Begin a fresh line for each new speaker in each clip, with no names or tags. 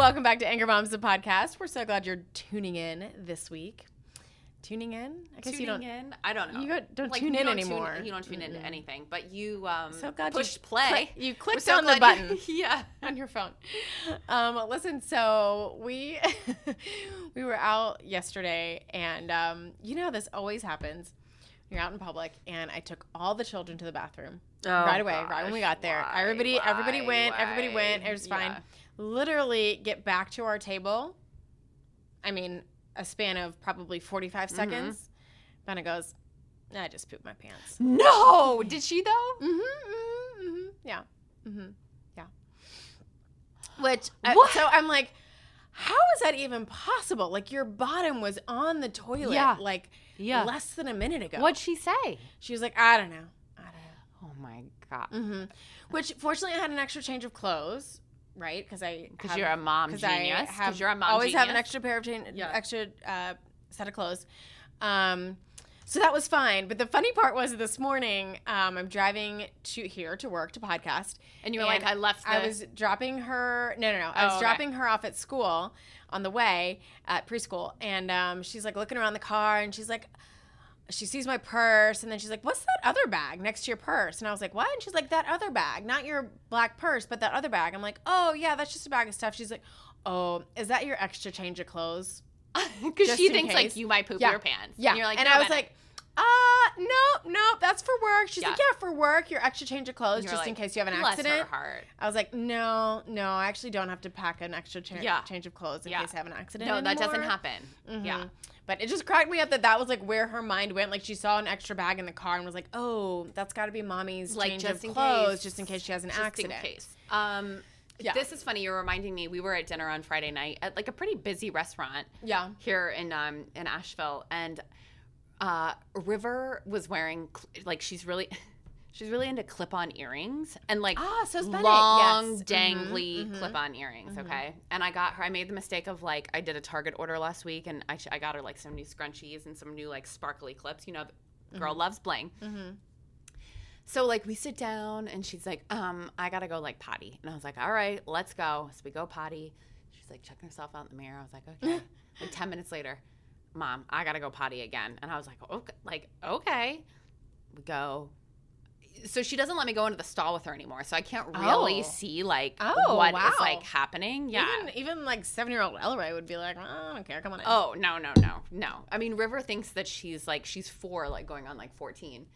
Welcome back to Anchor Moms, the podcast. We're so glad you're tuning in this week. Tuning in? I guess
tuning
you don't.
in. I don't know.
you got- don't
Like,
tune
you
in
don't
anymore.
you don't tune into anything, but you um,
So glad you
play.
click- you clicked
so
on the
glad you-
button.
yeah.
on your phone. Um, listen, so we we were out yesterday, and um, you know this always happens. You're out in public, and I took all the children to the bathroom right away, right when we
Oh,
got there.
why,
everybody, everybody
why,
went, everybody went. It was fine.
Yeah.
Literally, get back to our table. I mean, a span of probably 45
Mm-hmm.
seconds. Benna goes, "I just pooped my pants."
No, did she though?
Mm-hmm, mm-hmm, yeah, mm-hmm, yeah. Which uh, so I'm like, how is that even possible? Like your bottom was on the toilet,
Yeah.
like
Yeah.
less than a minute ago.
What'd she say?
She was like, I don't know, I don't know.
Oh my god.
Mm-hmm. Which fortunately, I had an extra change of clothes, right? Because I
Because you're a mom
'cause
genius.
Because
you're a mom
always have an extra pair of chain,
Yeah.
extra uh, set of clothes. Um, so that was fine. But the funny part was this morning, um, I'm driving to here to work to podcast,
And you were like, I left
I was dropping her. No, no, no. I was
Oh, okay.
dropping her off at school on the way at preschool, and um, she's like looking around the car, and she's like. She sees my purse and then she's like, What's that other bag next to your purse? And I was like, What? And she's like, That other bag, not your black purse, but that other bag. I'm like, Oh, yeah, that's just a bag of stuff. She's like, Oh, is that your extra change of clothes?
Because she thinks
case.
like you might poop
Yeah.
your pants.
Yeah.
And you're like,
and
"No,
I was
Bennett."
like, uh, no, no, that's for work. She's like,
Yeah.
yeah, for work, your extra change of clothes,
You're
just in case you have an
"Bless
accident. I was like, no, no, I actually don't have to pack an extra cha-
Yeah.
change of clothes in
Yeah.
case I have an accident.
No, that doesn't happen. Yeah.
Mhm. But it just cracked me up that that was like where her mind went. Like she saw an extra bag in the car and was like, "Oh, that's got to be mommy's
Like
change
just
of
in
clothes,
case.
just in case she has an
Just
accident."
in case. Um,
Yeah.
This is funny. You're reminding me. We were at dinner on Friday night at like a pretty busy restaurant.
Yeah.
Here in um in Asheville, and uh, River was wearing like she's really. She's really into clip-on earrings and like
Ah, so
long,
Yes.
Dangly
mhm.
clip-on earrings. Okay, and I got her. I made the mistake of like I did a Target order last week, and I, I got her like some new scrunchies and some new like sparkly clips. You know, the girl loves bling.
Mhm.
So like we sit down and she's like, um, I gotta go like potty. And I was like, all right, let's go. So we go potty. She's like checking herself out in the mirror. I was like, okay. like ten minutes later, mom, I gotta go potty again. And I was like, okay, like okay. We go. So she doesn't let me go into the stall with her anymore. So I can't really
Oh.
see like
Oh,
what is
wow.
like happening. Yeah.
Even, even like seven year old Elroy would be like, oh, I don't care. Come on in.
Oh no no no no! I mean, River thinks that she's like she's four, like going on like fourteen.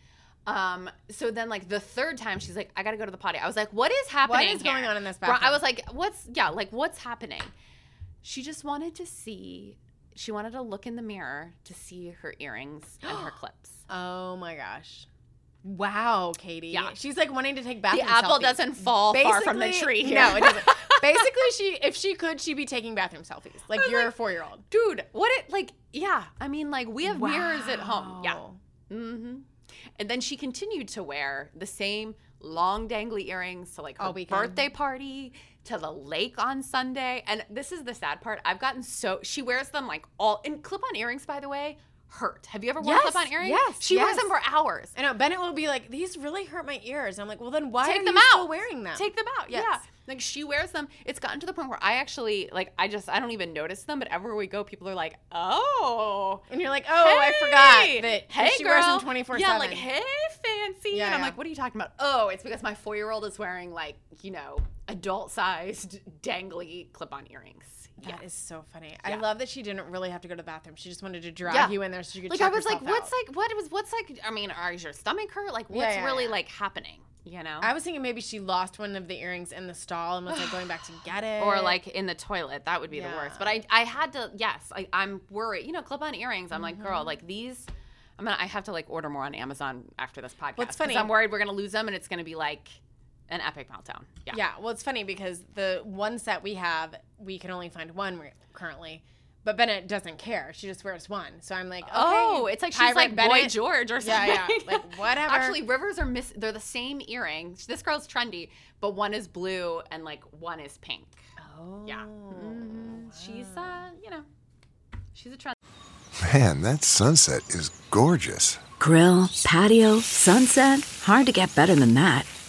Um. So then, like the third time, she's like, "I gotta go to the potty." I was like, "What is happening?
is going on in this
Bro- I was like, "What's yeah? Like what's happening?" She just wanted to see. She wanted to look in the mirror to see her earrings and her clips.
Oh my gosh. Wow, Katie.
Yeah.
She's like wanting to take bathroom
The apple
selfies.
doesn't fall far from the tree. Here.
No, it doesn't. Basically, she if she could, she'd be taking bathroom selfies. Like you're a four year old.
dude. What it like? Yeah, I mean, like we have mirrors at home. Yeah.
Wow.
Mm-hmm. And then she continued to wear the same long dangly earrings to like her
All weekend.
birthday party, to the lake on Sunday. And this is the sad part. I've gotten so she wears them like all and clip-on earrings, by the way, hurt. Have you ever worn
Yes,
clip-on earrings?
yes,
She wears them for hours.
I know Bennett will be like, "These really hurt my ears." I'm like, "Well, then why
Take
are
them
you
out.
still wearing them?"
Take them out.
Yes.
Yeah. Like she wears them. It's gotten to the point where I actually like I just I don't even notice them, but everywhere we go, people are like, "Oh,
and you're like, "Oh, I forgot that
hey,
she
girl.
wears them 24
Yeah, like hey, fancy.
Yeah,
and I'm
yeah.
like, what are you talking about? Oh, it's because my four year old is wearing like you know adult sized dangly clip on earrings.
That is
Yeah.
so funny. I love that she didn't really have to go to the bathroom. She just wanted to drag
Yeah.
you in there so she could
Like
check
I was like, what's
out.
like what was what's like I mean, are your stomach hurt? Like what's
Yeah, yeah,
really
yeah.
like happening? You know?
I was thinking maybe she lost one of the earrings in the stall and was like going back to get it.
or like in the toilet. That would be the worst. But I, I had to. Yes, I, I'm worried. You know, clip-on earrings. I'm like,
Mm-hmm.
girl, like these. I'm gonna. I have to like order more on Amazon after this podcast.
What's funny-
I'm worried we're gonna lose them, and it's gonna be like an epic meltdown. Yeah.
Yeah, well, it's funny because the one set we have, we can only find one re- currently. But Bennett doesn't care. She just wears one. So I'm like, okay.
Oh, it's like she's
Pirate
like Boy George or something.
Yeah, yeah. Like, whatever.
Actually, rivers are miss. They're the same earring. This girl's trendy, but one is blue and like one is pink.
Oh.
Yeah. Mhm. She's uh, you know, she's a trend.
Man, that sunset is gorgeous.
Grill, patio, sunset. Hard to get better than that.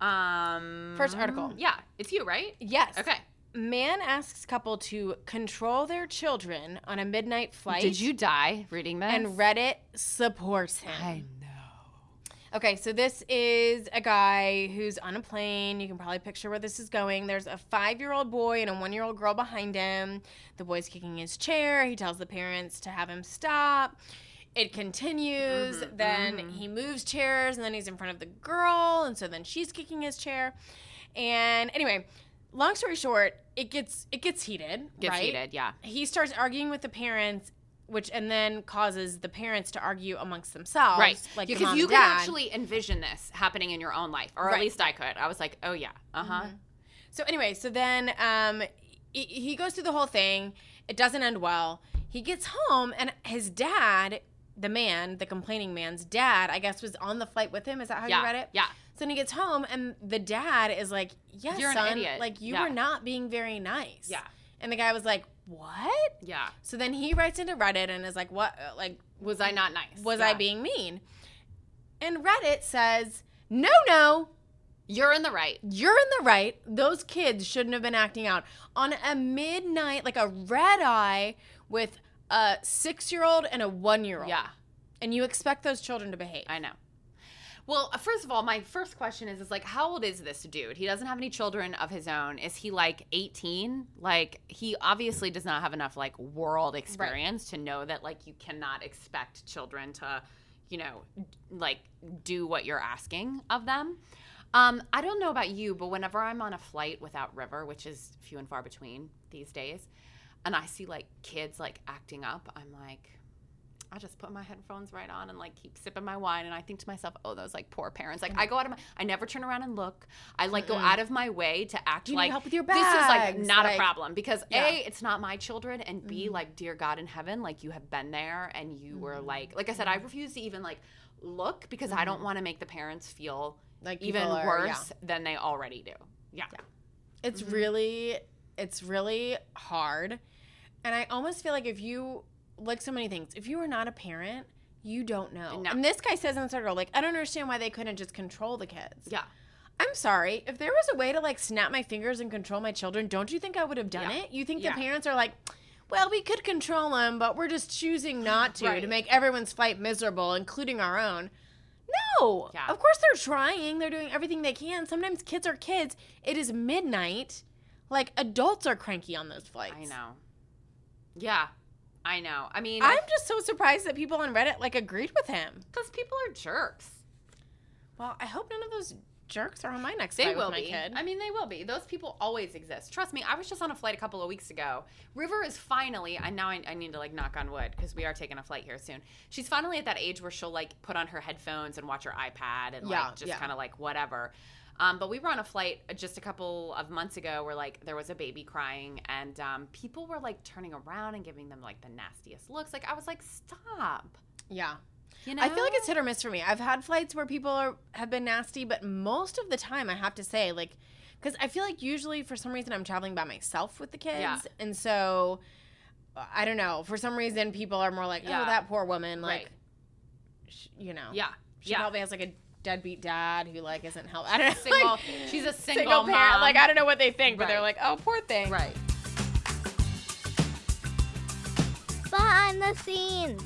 Um.
First article.
Yeah, it's you, right?
Yes.
Okay.
Man asks couple to control their children on a midnight flight.
Did you die reading this?
And Reddit supports him.
I know.
Okay, so this is a guy who's on a plane. You can probably picture where this is going. There's a five year old boy and a one year old girl behind him. The boy's kicking his chair. He tells the parents to have him stop. It continues. then he moves chairs, and then he's in front of the girl, and so then she's kicking his chair. And anyway, long story short, it gets it gets heated.
Gets
right?
heated, yeah.
He starts arguing with the parents, which and then causes the parents to argue amongst themselves.
Right.
Like
because you can actually envision this happening in your own life, or at least I could. I was like, oh yeah, uh huh.
So anyway, so then um, he, he goes through the whole thing. It doesn't end well. He gets home, and his dad, the man, the complaining man's dad, I guess, was on the flight with him. Is that how
Yeah,
you read it?
yeah.
So then he gets home, and the dad is like, "Yes,
You're an
son,
idiot."
like you
Yeah.
were not being very nice."
Yeah.
And the guy was like, "What?"
Yeah.
So then he writes into Reddit and is like, "What? uh, Like,
Was I not nice?
was
Yeah.
I being mean?" And Reddit says, "No, no."
You're in the right.
You're in the right. Those kids shouldn't have been acting out on a midnight, like a red eye with a six year old and a one year old.
Yeah.
And you expect those children to behave.
I know. Well, uh, first of all, my first question is is like how old is this dude? He doesn't have any children of his own. Is he like 18? Like he obviously does not have enough like world experience to know that like you cannot expect children to, you know, like do what you're asking of them. Um, I don't know about you, but whenever I'm on a flight without River, which is few and far between these days, and I see like kids like acting up, I'm like, I just put my headphones right on and like keep sipping my wine, and I think to myself, oh, those like poor parents. Like I go out of my, I never turn around and look. I like go out of my way to act like
help with your
this is like not
Like-
a problem because
Yeah.
a, it's not my children, and b, mm-hmm. like dear God in heaven, like you have been there and you were mm-hmm. like, like I said, I mm-hmm. refuse to even like look because I don't want to make the parents feel
Like
even
are-
worse than they already do. Yeah.
It's
Mm-hmm.
really, it's really hard. And I almost feel like if you, like so many things, if you are not a parent, you don't know.
No.
And this guy says in this article, like, I don't understand why they couldn't just control the kids.
Yeah.
I'm sorry. If there was a way to like snap my fingers and control my children, don't you think I would have done
Yeah.
it? You think
Yeah.
the parents are like, well, we could control them, but we're just choosing not to to make everyone's flight miserable, including our own. No.
Yeah.
Of course they're trying. They're doing everything they can. Sometimes kids are kids. It is midnight. Like adults are cranky on those flights.
I know. Yeah. I know. I mean,
I'm just so surprised that people on Reddit like agreed with him.
because people are jerks.
Well, I hope none of those jerks are on my next
They will be.
kid.
I mean, they will be. Those people always exist. Trust me. I was just on a flight a couple of weeks ago. River is finally, and now I, I need to like knock on wood because we are taking a flight here soon. She's finally at that age where she'll like put on her headphones and watch her iPad and
Yeah,
like just
yeah.
kind of like whatever. Um, but we were on a flight just a couple of months ago where like there was a baby crying and um, people were like turning around and giving them like the nastiest looks. Like I was like, stop.
yeah.
You know?
I feel like it's hit or miss for me. I've had flights where people are have been nasty, but most of the time, I have to say, like, because I feel like usually for some reason I'm traveling by myself with the kids,
Yeah.
and so I don't know. For some reason, people are more like,
Yeah.
oh, that poor woman. Like,
Right.
sh- you know.
Yeah.
She
yeah.
probably has like a deadbeat dad who like isn't helping. I don't know.
Single.
like,
she's a single,
single parent.
mom.
Like I don't know what they think, but they're like, oh, poor thing.
Right.
Behind the scenes.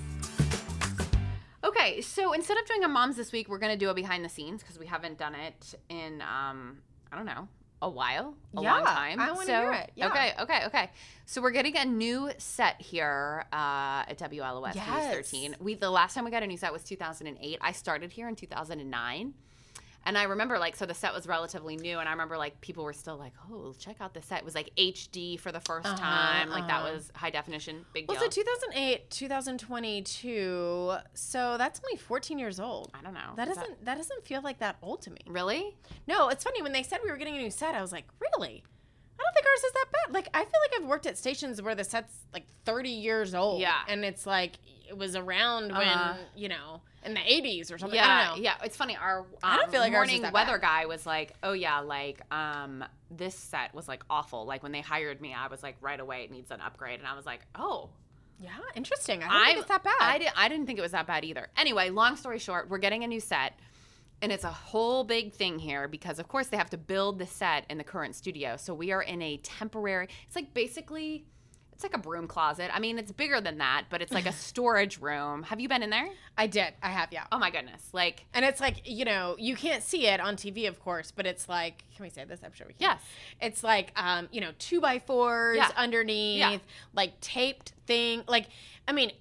Okay, so instead of doing a moms this week, we're gonna do a behind the scenes because we haven't done it in um I don't know a while, a long
Yeah,
time.
I wanna
so,
hear it, yeah.
Okay, okay, okay. So we're getting a new set here uh, at WLOS News
Yes.
13. We the last time we got a new set was 2008. I started here in 2009. And I remember like so the set was relatively new and I remember like people were still like, "Oh, check out the set." It was like HD for the 1st
Uh-huh,
time. Like that
uh-huh.
was high definition, big
Well,
deal.
so 2008, 2022. So that's only 14 years old.
I don't know.
That
Is
doesn't that doesn't feel like that old to me.
Really?
No, it's funny when they said we were getting a new set. I was like, really? I don't think ours is that bad. Like, I feel like I've worked at stations where the set's like 30 years old.
Yeah.
and it's like it was around
Uh-huh.
when you know in the 80s or something.
Yeah,
I don't know.
yeah. It's funny. Our um,
I don't feel like
morning
that
weather
bad.
guy was like, "Oh yeah, like um, this set was like awful. Like when they hired me, I was like, right away, it needs an upgrade." And I was like, "Oh,
Yeah, interesting. I don't think it's that bad.
I, did, I didn't think it was that bad either. Anyway, long story short, we're getting a new set. And it's a whole big thing here because, of course, they have to build the set in the current studio. So we are in a temporary, it's like basically, it's like a broom closet. I mean, it's bigger than that, but it's like a storage room. Have you been in there?
I did. I have. Yeah.
Oh my goodness. Like,
And it's like, you know, you can't see it on TV, of course, but it's like, can we say this? I'm sure we can.
Yes.
It's like, um, you know, two by fours
Yeah.
underneath,
Yeah.
like taped thing. Like, I mean,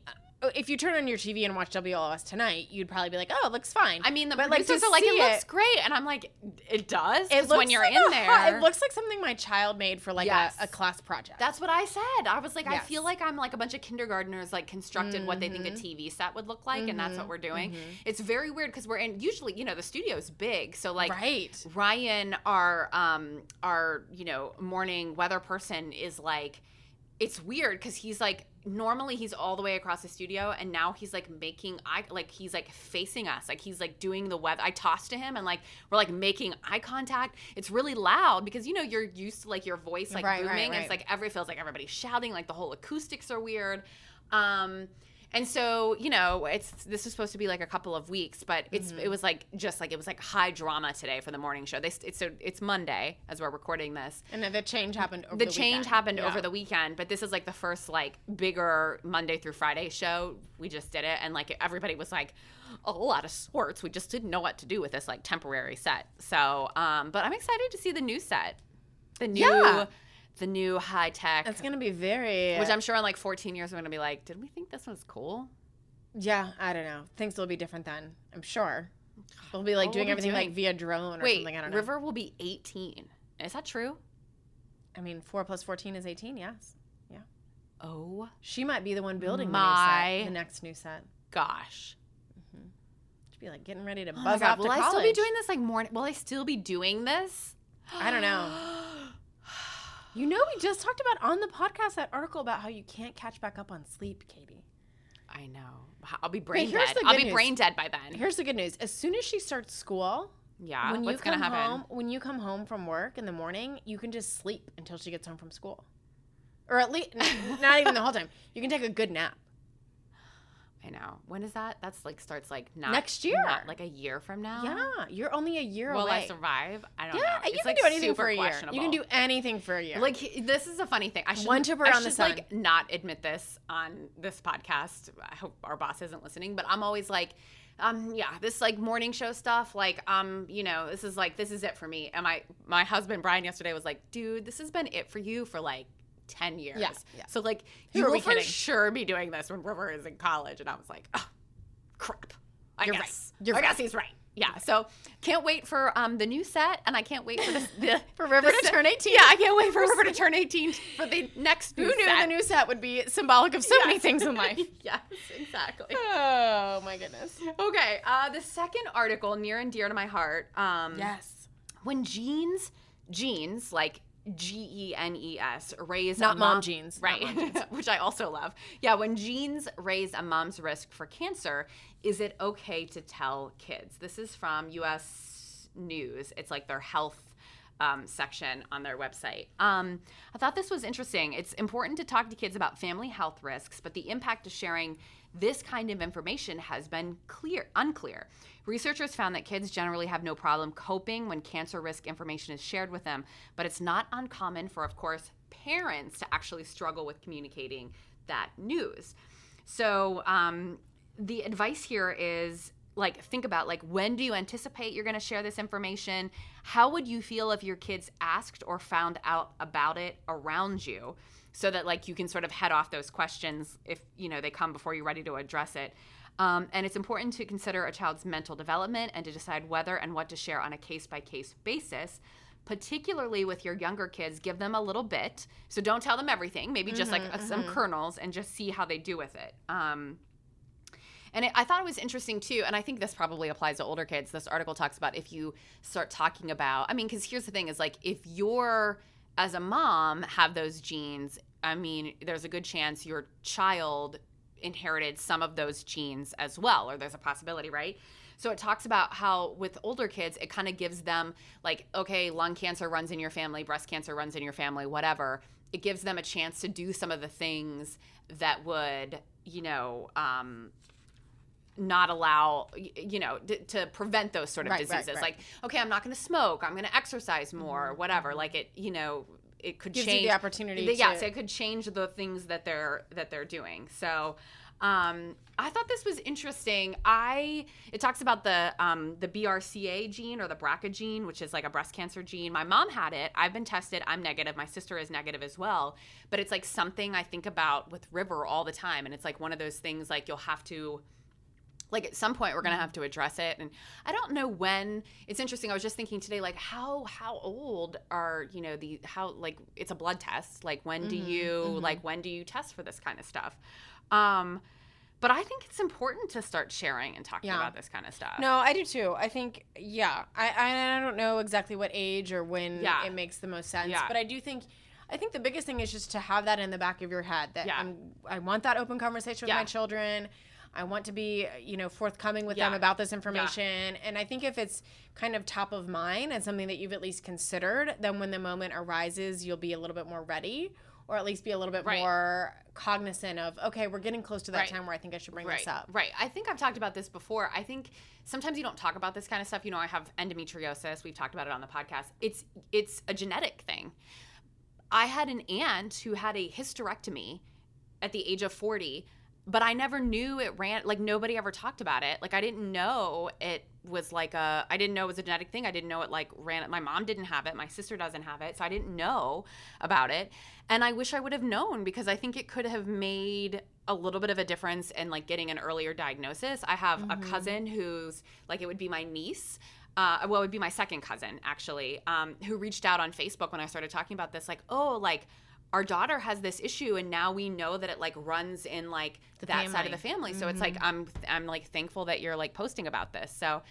Oh, if you turn on your TV and watch WLOS tonight, you'd probably be like, oh, it looks fine.
I mean, the
But, like,
producers are like, it looks great. And I'm like, it does?
It
'Cause when
looks
you're
like
in there.
hot- it looks like something my child made for like
Yes.
a, a class project.
That's what I said. I was like, I feel like I'm like a bunch of kindergartners like constructed what they think a mm-hmm. TV set would look like, and that's what mm-hmm. we're doing. Mm-hmm. It's very weird because we're in usually, you know, the studio's big, so like
right.
Ryan, our um, our you know morning weather person is like, it's weird because he's like normally he's all the way across the studio and now he's like making eye like he's like facing us. Like he's like doing the web i tossed to him and like we're like making eye contact. It's really loud because you know you're used to like your voice like
Right, right,
booming and
right.
it's like every feels like everybody's shouting like the whole acoustics are weird. Um and so you know it's this is supposed to be like a couple of weeks but it's
Mm-hmm.
it was like just like it was like high drama today for the morning show they it's so it's monday as we're recording this
And then the change happened over
the,
the,
change
weekend.
happened
Yeah.
over the weekend but this is like the first like bigger monday through friday show we just did it and like everybody was like a lot of sorts we just didn't know what to do with this like temporary set so um but i'm excited to see the new set the new
Yeah.
The new high tech
It's going to be very.
which i'm sure in like 14 years we're gonna be like did we think this was cool
Yeah, I don't know. Things will be different then. I'm sure. We'll be like
What
doing everything
doing?
like via drone or
wait
something. I don't know.
river will be 18 is that true
I mean, four plus fourteen is eighteen. Yes. Yeah.
Oh
She might be the one building
My-
the new set, the next new set.
gosh mm-hmm.
She'd be like getting ready to
Oh
buzz
God,
off
will i still be doing this like morning will i still be doing this
I don't know. You know, we just talked about on the podcast that article about how you can't catch back up on sleep, Katie.
I know. I'll be brain dead. I'll be
news.
brain dead by then.
Here's the good news: as soon as she starts school,
yeah.
when
What's
you come home, when you come home from work in the morning, you can just sleep until she gets home from school, or at least not even the whole time. You can take a good nap.
I know. When is that? That's like starts like not
Next year.
not like a year from now.
Yeah, you're only a year
Will
away.
Will I survive? I don't
yeah,
know.
you
It's,
can
like,
do anything for a year. You can do anything for a year.
Like this is a funny thing. I should
One trip
I
the
should, like not admit this on this podcast. I hope our boss isn't listening, but I'm always like, um, yeah, this like morning show stuff. Like, um, you know, this is like this is it for me. And my my husband Brian yesterday was like, dude, this has been it for you for like. 10 years.
Yeah, yeah.
So like
Who
you will for
kidding?
sure be doing this when River is in college and I was like, oh, crap. I
You're
guess.
right. You're
I
right.
guess he's right. Yeah. So can't wait for um the new set and I can't wait for the, the
For River
the
to
set-
turn 18.
Yeah, I can't wait for River to turn 18 for the next new
Who knew
set.
the new set would be symbolic of so many things in life?
yes, exactly.
Oh my goodness.
Okay, uh, the second article near and dear to my heart. Um,
Yes.
When jeans, jeans like G E N E S raise
Not
a
mom
mom-
jeans,
right?
mom jeans.
Which I also love. Yeah, when genes raise a mom's risk for cancer, is it okay to tell kids? This is from U.S. News. It's like their health um, section on their website. Um, I thought this was interesting. It's important to talk to kids about family health risks, but the impact of sharing this kind of information has been clear unclear. Researchers found that kids generally have no problem coping when cancer risk information is shared with them, but it's not uncommon for, of course, parents to actually struggle with communicating that news. So um, the advice here is like think about like when do you anticipate you're going to share this information how would you feel if your kids asked or found out about it around you so that like you can sort of head off those questions if you know they come before you're ready to address it. Um, and it's important to consider a child's mental development and to decide whether and what to share on a case by case basis particularly with your younger kids give them a little bit. So don't tell them everything maybe just like uh, some kernels and just see how they do with it. Um, and it, I thought it was interesting too, and I think this probably applies to older kids. This article talks about if you start talking about, I mean, because here's the thing: is like if you're as a mom have those genes, I mean, there's a good chance your child inherited some of those genes as well, or there's a possibility, right? So it talks about how with older kids, it kind of gives them like, okay, lung cancer runs in your family, breast cancer runs in your family, whatever. It gives them a chance to do some of the things that would, you know, um, not allow you know d- to prevent those sort of
Right, right,
diseases
right.
like okay i'm not going to smoke i'm going to exercise more or whatever like it you know it could
Mm-hmm. Gives you
change
the opportunity
the-
to-
so it could change the things that they're that they're doing so um, I thought this was interesting. I it talks about the um, the BRCA gene or the BRCA gene, which is like a breast cancer gene. My mom had it. I've been tested. I'm negative. My sister is negative as well. But it's like something I think about with River all the time, and it's like one of those things like you'll have to like at some point we're going to mm-hmm. have to address it and i don't know when it's interesting i was just thinking today like how how old are you know the how like it's a blood test like when do mm-hmm. you mm-hmm. like when do you test for this kind of stuff um but i think it's important to start sharing and talking
Yeah.
about this kind of stuff
No, I do too. I think, yeah, I, I don't know exactly what age or when
Yeah.
it makes the most sense,
Yeah.
but I do think, I think the biggest thing is just to have that in the back of your head that
Yeah.
I'm, I want that open conversation with
Yeah.
my children. I want to be, you know, forthcoming with them about this information. And I think if it's kind of top of mind and something that you've at least considered, then when the moment arises, you'll be a little bit more ready or at least be a little bit
Right.
more cognizant of, okay, we're getting close to that
Right.
time where I think I should bring
right,
this up.
Right. I think I've talked about this before. I think sometimes you don't talk about this kind of stuff. You know, I have endometriosis. We've talked about it on the podcast. It's it's a genetic thing. I had an aunt who had a hysterectomy at the age of 40, but I never knew it ran like nobody ever talked about it. Like I didn't know it was like a I didn't know it was a genetic thing. I didn't know it like ran my mom didn't have it, my sister doesn't have it, so I didn't know about it. And I wish I would have known because I think it could have made a little bit of a difference in like getting an earlier diagnosis. I have a cousin who's like it would be my niece uh, well, it would be my second cousin actually, um, who reached out on Facebook when I started talking about this, like, oh, like our daughter has this issue, and now we know that it like runs in like that side of the family. So it's like mm-hmm. I'm I'm like thankful that you're like posting about this. So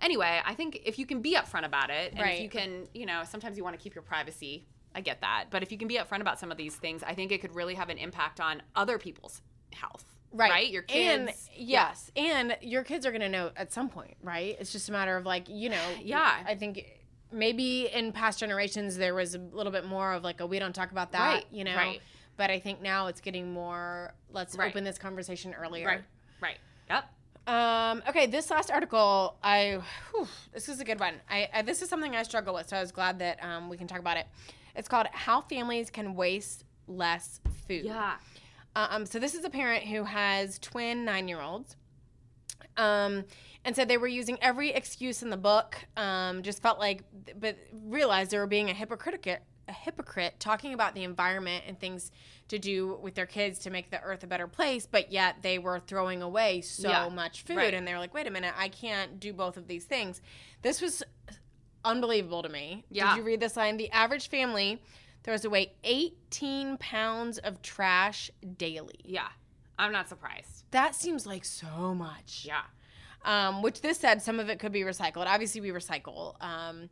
anyway, I think if you can be upfront about it, and if you can, you know, sometimes you want to keep your privacy. I get that, but if you can be upfront about some of these things, I think it could really have an impact on other people's health.
Right. right?
Your kids.
And yes. And your kids are going to know at some point, right? It's just a matter of like, you know,
Yeah.
I think maybe in past generations there was a little bit more of like a we don't talk about that,
Right,
you know.
right.
But I think now it's getting more let's
Right.
open this conversation earlier.
Right. Right. Yep.
Um, okay, this last article, I whew, this is a good one. I, I this is something I struggle with, so I was glad that um, we can talk about it. It's called "How Families Can Waste Less Food."
Yeah.
Um, so this is a parent who has twin nine-year-olds, um, and so they were using every excuse in the book. Um, just felt like, but realized they were being a hypocrite, a hypocrite, talking about the environment and things to do with their kids to make the earth a better place. But yet they were throwing away so
Yeah.
much food,
Right.
and they were like, "Wait a minute, I can't do both of these things." This was unbelievable to me.
Yeah.
Did you read this line? The average family throws away 18 pounds of trash daily.
Yeah. I'm not surprised.
That seems like so much.
Yeah.
Um, which this said some of it could be recycled. Obviously, we recycle, um,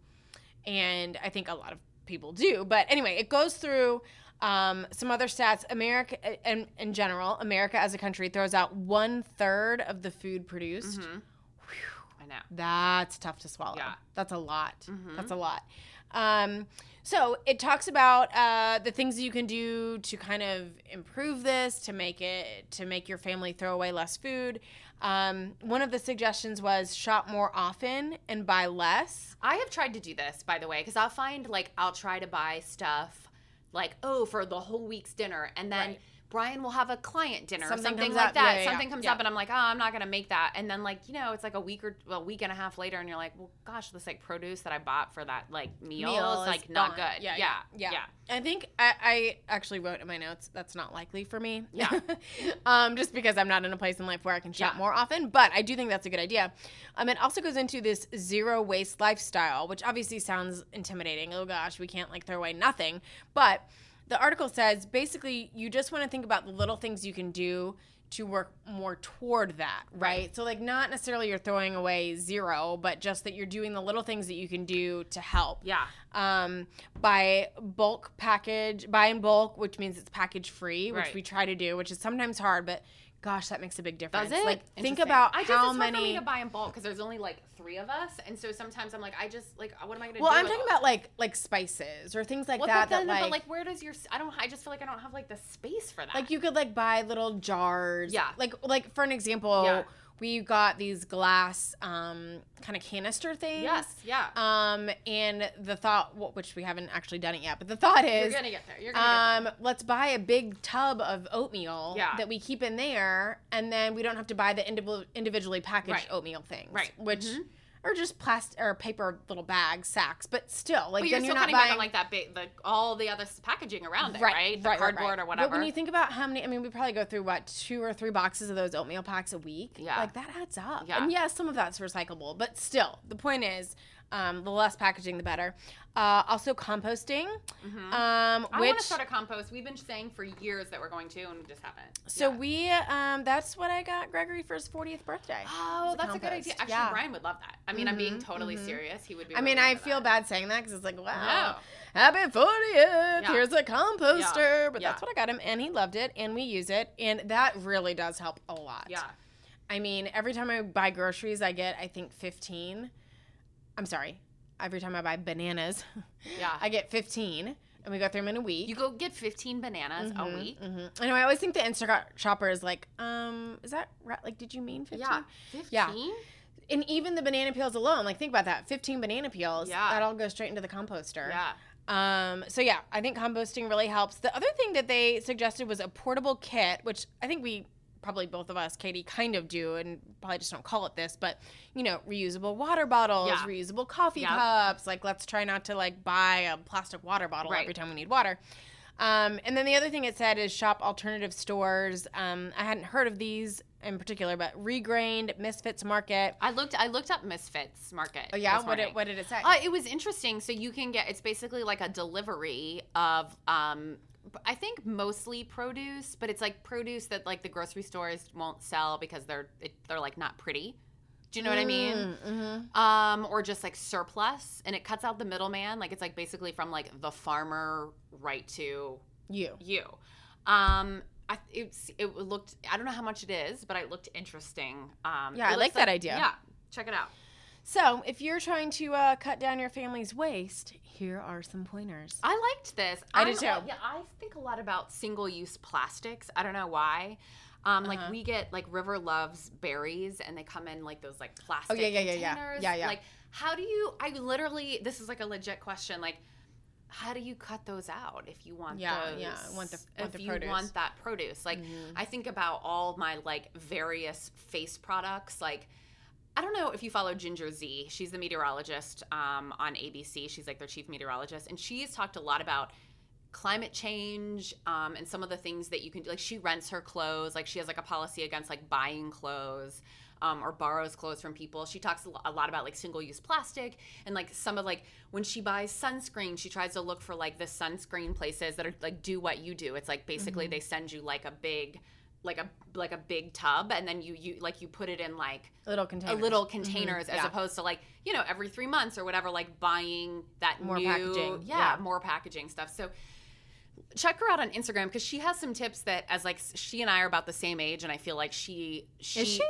and I think a lot of people do. But anyway, it goes through um, some other stats. America, in, in general, America as a country throws out one third of the food produced.
I know.
That's tough to swallow.
Yeah.
That's a lot.
Mhm.
That's a lot. Um, so it talks about uh, the things that you can do to kind of improve this, to make it, to make your family throw away less food. Um, one of the suggestions was shop more often and buy less.
I have tried to do this, by the way, because I'll find like I'll try to buy stuff like oh for the whole week's dinner, and then
Right.
Brian will have a client dinner
Something
or something like
up.
that.
Yeah, yeah,
something
yeah.
comes up, and I'm like, oh, I'm not gonna make that. And then like you know, it's like a week or well, a week and a half later, and you're like, well, gosh, this like produce that I bought for that like meal,
Meal
is like not
gone.
good.
Yeah,
yeah,
yeah,
yeah.
I think I, I actually wrote in my notes that's not likely for me.
Yeah.
um, just because I'm not in a place in life where I can shop more often. But I do think that's a good idea. Um, it also goes into this zero waste lifestyle, which obviously sounds intimidating. Oh gosh, we can't like throw away nothing. But the article says basically you just want to think about the little things you can do to work more toward that, right? So like not necessarily you're throwing away zero, but just that you're doing the little things that you can do to help
Yeah.
um, buy bulk package, buy in bulk, which means it's package free, which
Right.
we try to do, which is sometimes hard, but gosh, that makes a big difference.
Does it?
Like think
Interesting.
about
I just,
how
it's hard for me
many.
to buy in bulk because there's only like three of us, and so sometimes I'm like, I just like, uh, what am I gonna
well,
do?
I'm talking
all-
about like like spices or things like
Well,
that.
but then,
that like,
but like, where does your? I don't. I just feel like I don't have like the space for that.
like you could like buy little jars.
Yeah.
Like like for an example,
Yeah.
We got these glass um kind of canister things.
Yes. Yeah.
Um, and the thought, which we haven't actually done it yet, but the thought is, You're
gonna get there. You're gonna get
there. let's buy a big tub of oatmeal
Yeah.
that we keep in there, and then we don't have to buy the indiv- individually packaged
Right.
oatmeal things,
Right.
Which,
Mhm.
Or just plastic or paper little bags, sacks, but still, like
but you're
then
still
you're not
cutting
buying
on like that big, the all the other packaging around it, right? The cardboard or whatever.
But when you think about how many, I mean, we probably go through what two or three boxes of those oatmeal packs a week.
Yeah.
like that adds up.
Yeah.
and yes, some of that's recyclable, but still, the point is, um, the less packaging, the better. Uh, also, composting. Um,
I
which
want to start a compost. We've been saying for years that we're going to, and we just haven't.
So
Yeah.
we, um, that's what I got Gregory for his 40th birthday.
Oh, that's a good idea. Actually,
Yeah.
Brian would love that. I mean, I'm being
Mhm,
totally
mhm.
serious. He would be.
I mean, I feel
that.
bad saying that because it's like, wow,
No.
happy 40th. Here's a composter.
Yeah.
But
Yeah.
that's what I got him, and he loved it, and we use it, and that really does help a lot.
Yeah.
I mean, every time I buy groceries, I get, I think, 15. I'm sorry. Every time I buy bananas,
Yeah.
I get 15, and we go through them in a week.
You go get 15 bananas a week.
hmm I know. I always think the Instacart shopper is like, um, is that right? Like, did you mean 15?
Yeah. 15.
Yeah. and even the banana peels alone like think about that 15 banana peels
Yeah.
that all goes straight into the composter
Yeah.
um so yeah i think composting really helps the other thing that they suggested was a portable kit which i think we probably both of us katie kind of do and probably just don't call it this but you know reusable water bottles
Yeah.
reusable coffee
Yep.
cups like let's try not to like buy a plastic water bottle
Right.
every time we need water um, and then the other thing it said is shop alternative stores. Um, I hadn't heard of these in particular, but Regrained, Misfits Market.
I looked. I looked up Misfits Market.
Oh yeah, what did, what did it say?
Uh, it was interesting. So you can get. It's basically like a delivery of. um I think mostly produce, but it's like produce that like the grocery stores won't sell because they're it, they're like not pretty. Do you know what I mean?
Mm-hmm.
Um, or just like surplus, and it cuts out the middleman. Like it's like basically from like the farmer right to
You.
you. Um, I, it's it looked. I don't know how much it is, but it looked interesting. Um,
Yeah, I like that idea.
Yeah, check it out.
So, if you're trying to uh, cut down your family's waste, here are some pointers.
I liked this.
I did
I'm-
too.
Yeah, I think a lot about single-use plastics. I don't know why. Um, like
Uh-huh.
we get like River loves berries, and they come in like those like plastic
Oh, yeah, yeah, yeah, yeah.
containers.
Yeah, yeah.
Like, how do you? I literally, this is like a legit question. Like, how do you cut those out if you want
Yeah,
those?
yeah, want the- want the produce?
if
the
you want that produce. Like, I think about all my like various face products, like. I don't know if you follow Ginger Zee. She's the meteorologist um, on ABC. She's like their chief meteorologist, and she's talked a lot about climate change um, and some of the things that you can do. Like she rents her clothes. Like she has like a policy against like buying clothes. Um, or borrows clothes from people. She talks a lot about like single use plastic and like some of like when she buys sunscreen, she tries to look for like the sunscreen places that are like do what you do. It's like basically they send you like a big like a like a big tub and then you you like you put it in like
Little containers.
a little containers as
yeah.
opposed to like you know every three months or whatever like buying that
More
new
packaging,
yeah,
yeah.
more packaging stuff so check her out on instagram because she has some tips that as like she and i are about the same age and i feel like she she
Is she?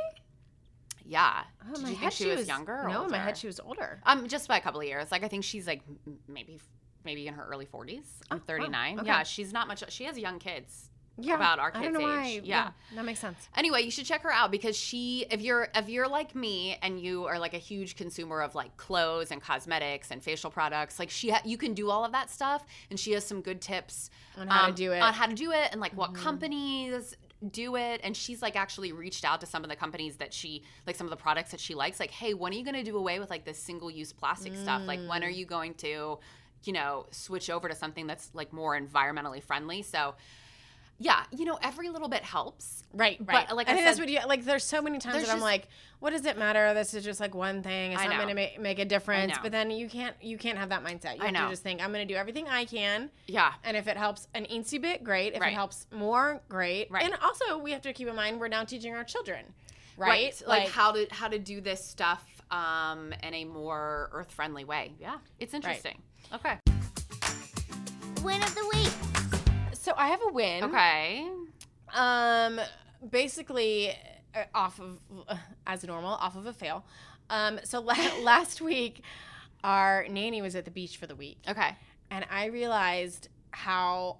Yeah.
Oh,
Did
my
you
head
think she, was, younger? Or
No, in my head she was older.
Um, just by a couple of years. Like I think she's like maybe maybe in her early 40s. I'm 39.
Oh, okay.
Yeah, she's not much. She has young kids.
Yeah,
about our
I don't
kids'
know
age.
why.
Yeah.
that makes sense.
Anyway, you should check her out because she if you're if you're like me and you are like a huge consumer of like clothes and cosmetics and facial products, like she ha- you can do all of that stuff and she has some good tips
On how to
um,
do it.
On how to do it and like what companies do it and she's like actually reached out to some of the companies that she like some of the products that she likes like hey when are you going to do away with like this single use plastic stuff like when are you going to you know switch over to something that's like more environmentally friendly so yeah you know every little bit helps
Right,
But,
right.
like
I,
I
think that's what you like. There's so many times
there's
that I'm like, what does it matter? This is just like one thing. It's
I
not going to make, make a difference. But then you can't you can't have that mindset. You
I
have
know.
to just think, I'm going to do everything I can.
yeah
And if it helps an eensy bit, great. If
Right.
it helps more, great.
Right.
And also, we have to keep in mind we're now teaching our children, right?
like, how to how to do this stuff um in a more earth friendly way yeah it's interesting okay
Win of the week.
So I have a win.
okay
Um, basically, uh, off of as normal, off of a fail. Um, so la- last week, our nanny was at the beach for the week,
okay
and I realized how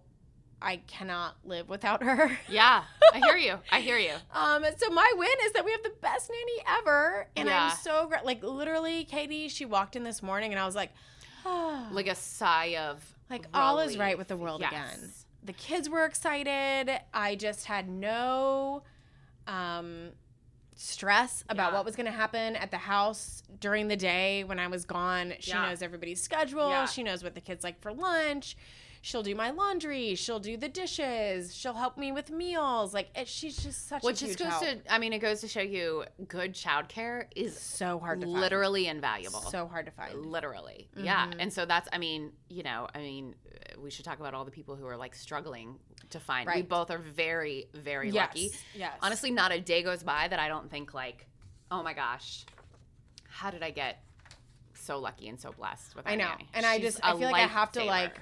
I cannot live without her.
yeah i hear you i hear you
Um, so my win is that we have the best nanny ever, and
Yeah.
I'm so gra- like literally, Katie. She walked in this morning, and I was like, oh,
like a sigh of
like all is right with the world
Yes.
again. The kids were excited. I just had no um stress about
Yeah.
what was going to happen at the house during the day when I was gone. She
Yeah.
knows everybody's schedule.
Yeah.
She knows what the kids like for lunch. She'll do my laundry. She'll do the dishes. She'll help me with meals. Like it, she's just such
which
a
just goes
help.
to i mean it goes to show you good childcare is
so hard to find.
literally invaluable
so hard to find.
literally yeah
Mhm.
and so that's i mean you know i mean we should talk about all the people who are like struggling to find we both are very very
Yes,
lucky
yes.
honestly not a day goes by that i don't think like oh my gosh how did i get so lucky and so blessed with
I know.
nanny?
And I just I feel like I have to like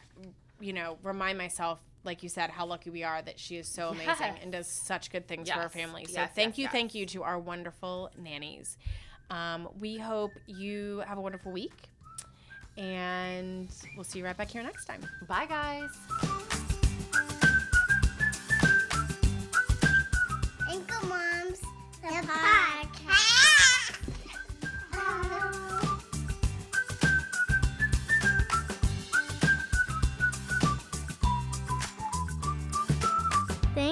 you know, remind myself like you said how lucky we are that she is so amazing
Yes.
and does such good things for our family. So
Yes,
thank
yes,
you,
yes.
thank you to our wonderful nannies. Um, we hope you have a wonderful week and we'll see you right back here next time.
bye guys
Anchor Moms, the podcast.